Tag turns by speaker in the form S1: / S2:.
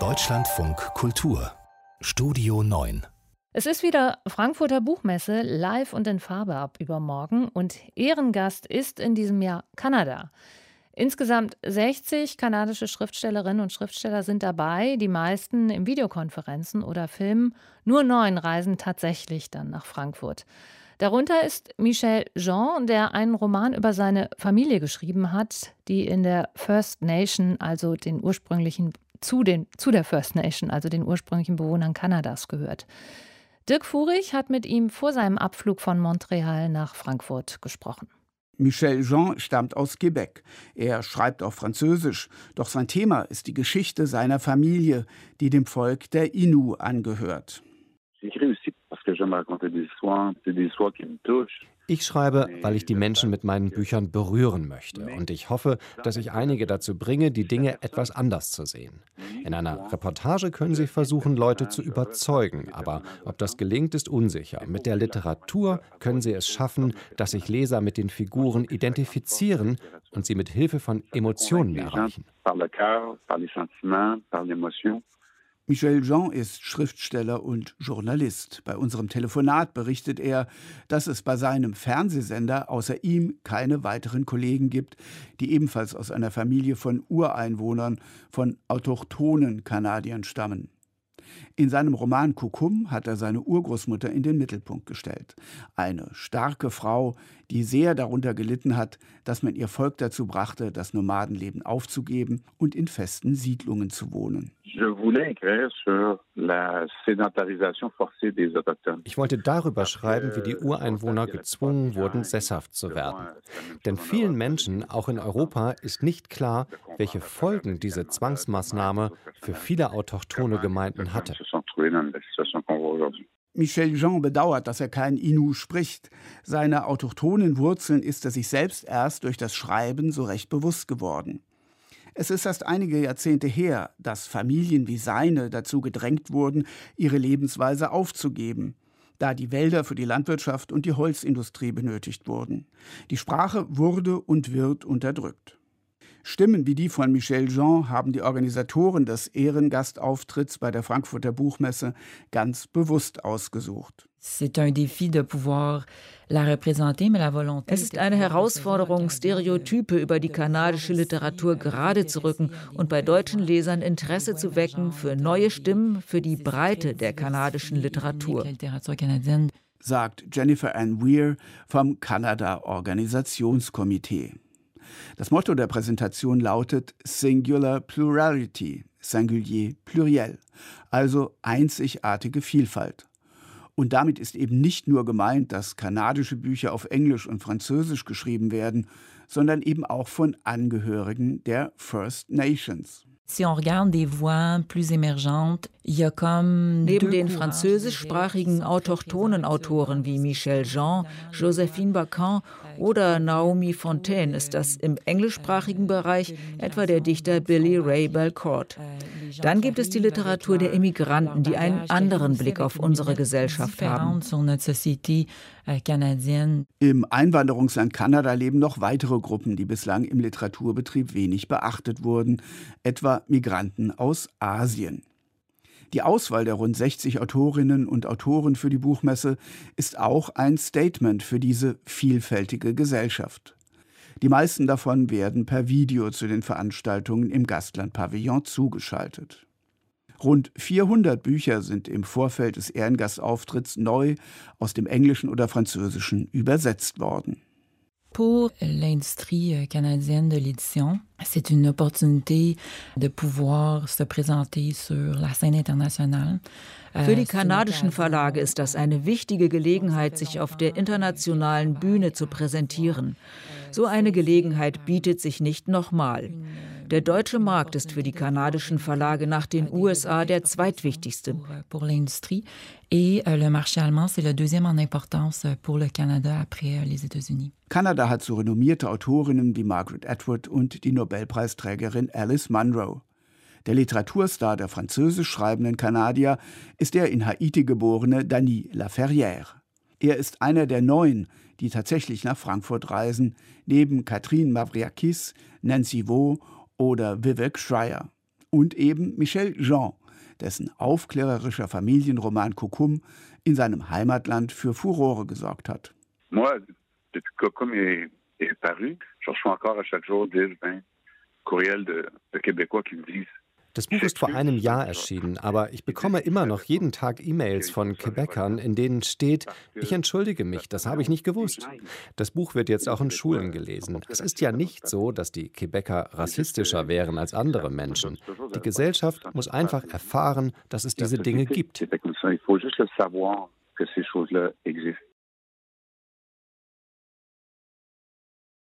S1: Deutschlandfunk Kultur Studio 9
S2: es ist wieder Frankfurter Buchmesse live und in Farbe ab übermorgen und Ehrengast ist in diesem Jahr Kanada. Insgesamt 60 kanadische Schriftstellerinnen und Schriftsteller sind dabei, die meisten in Videokonferenzen oder Filmen. Nur neun reisen tatsächlich dann nach Frankfurt. Darunter ist Michel Jean, der einen Roman über seine Familie geschrieben hat, die in der First Nation, also den ursprünglichen zu, den, zu der First Nation, also den ursprünglichen Bewohnern Kanadas gehört. Dirk Furich hat mit ihm vor seinem Abflug von Montreal nach Frankfurt gesprochen.
S3: Michel Jean stammt aus Quebec. Er schreibt auf Französisch, doch sein Thema ist die Geschichte seiner Familie, die dem Volk der Innu angehört.
S4: Ich schreibe, weil ich die Menschen mit meinen Büchern berühren möchte und ich hoffe, dass ich einige dazu bringe, die Dinge etwas anders zu sehen. In einer Reportage können Sie versuchen, Leute zu überzeugen, aber ob das gelingt, ist unsicher. Mit der Literatur können Sie es schaffen, dass sich Leser mit den Figuren identifizieren und sie mit Hilfe von Emotionen erreichen.
S3: Michel Jean ist Schriftsteller und Journalist. Bei unserem Telefonat berichtet er, dass es bei seinem Fernsehsender außer ihm keine weiteren Kollegen gibt, die ebenfalls aus einer Familie von Ureinwohnern, von autochthonen Kanadiern stammen. In seinem Roman Kukum hat er seine Urgroßmutter in den Mittelpunkt gestellt. Eine starke Frau, die sehr darunter gelitten hat, dass man ihr Volk dazu brachte, das Nomadenleben aufzugeben und in festen Siedlungen zu wohnen.
S4: Ich wollte darüber schreiben, wie die Ureinwohner gezwungen wurden, sesshaft zu werden. Denn vielen Menschen, auch in Europa, ist nicht klar, welche Folgen diese Zwangsmaßnahme für viele autochthone Gemeinden hatte.
S3: Michel Jean bedauert, dass er kein Inu spricht. Seine autochthonen Wurzeln ist er sich selbst erst durch das Schreiben so recht bewusst geworden. Es ist erst einige Jahrzehnte her, dass Familien wie seine dazu gedrängt wurden, ihre Lebensweise aufzugeben, da die Wälder für die Landwirtschaft und die Holzindustrie benötigt wurden. Die Sprache wurde und wird unterdrückt. Stimmen wie die von Michel Jean haben die Organisatoren des Ehrengastauftritts bei der Frankfurter Buchmesse ganz bewusst ausgesucht.
S5: Es ist eine Herausforderung, Stereotype über die kanadische Literatur gerade zu rücken und bei deutschen Lesern Interesse zu wecken für neue Stimmen, für die Breite der kanadischen Literatur.
S3: Sagt Jennifer Ann Weir vom Kanada Organisationskomitee. Das Motto der Präsentation lautet Singular Plurality, Singulier pluriel, also einzigartige Vielfalt. Und damit ist eben nicht nur gemeint, dass kanadische Bücher auf Englisch und Französisch geschrieben werden, sondern eben auch von Angehörigen der First Nations.
S5: Si on regarde des voix plus émergentes, il y a comme Neben den französischsprachigen autochthonen Autoren wie Michel Jean, Josephine Bacan oder Naomi Fontaine ist das im englischsprachigen Bereich etwa der Dichter Billy Ray Belcourt. Dann gibt es die Literatur der Immigranten, die einen anderen Blick auf unsere Gesellschaft haben.
S3: Im Einwanderungsland Kanada leben noch weitere Gruppen, die bislang im Literaturbetrieb wenig beachtet wurden, etwa Migranten aus Asien. Die Auswahl der rund 60 Autorinnen und Autoren für die Buchmesse ist auch ein Statement für diese vielfältige Gesellschaft. Die meisten davon werden per Video zu den Veranstaltungen im Gastland-Pavillon zugeschaltet. Rund 400 Bücher sind im Vorfeld des Ehrengastauftritts neu aus dem Englischen oder Französischen übersetzt worden.
S5: Pour l'industrie canadienne de l'édition, c'est une opportunité de pouvoir se présenter sur la scène internationale. Für die kanadischen Verlage ist das eine wichtige Gelegenheit, sich auf der internationalen Bühne zu präsentieren. So eine Gelegenheit bietet sich nicht nochmal. Der deutsche Markt ist für die kanadischen Verlage nach den USA der zweitwichtigste. Et euh, le marché allemand, c'est le deuxième en importance pour le Canada après euh, les États-Unis.
S3: Kanada hat so renommierte Autorinnen wie Margaret Atwood und die Nobelpreisträgerin Alice Munro. Der Literaturstar der französisch schreibenden Kanadier ist der in Haiti geborene Dany Laferrière. Er ist einer der neun, die tatsächlich nach Frankfurt reisen, neben Catherine Mavriakis, Nancy Vo oder Vivek Schreier und eben Michel Jean, dessen aufklärerischer Familienroman Kokum in seinem Heimatland für Furore gesorgt hat.
S6: Moi, depuis Kokum est, est paru, je reçois encore à chaque jour 10, 20 courriels de, de Québécois qui me disent
S4: das Buch ist vor einem Jahr erschienen, aber ich bekomme immer noch jeden Tag E-Mails von Quebecern, in denen steht, ich entschuldige mich, das habe ich nicht gewusst. Das Buch wird jetzt auch in Schulen gelesen. Es ist ja nicht so, dass die Quebecer rassistischer wären als andere Menschen. Die Gesellschaft muss einfach erfahren, dass es diese Dinge gibt.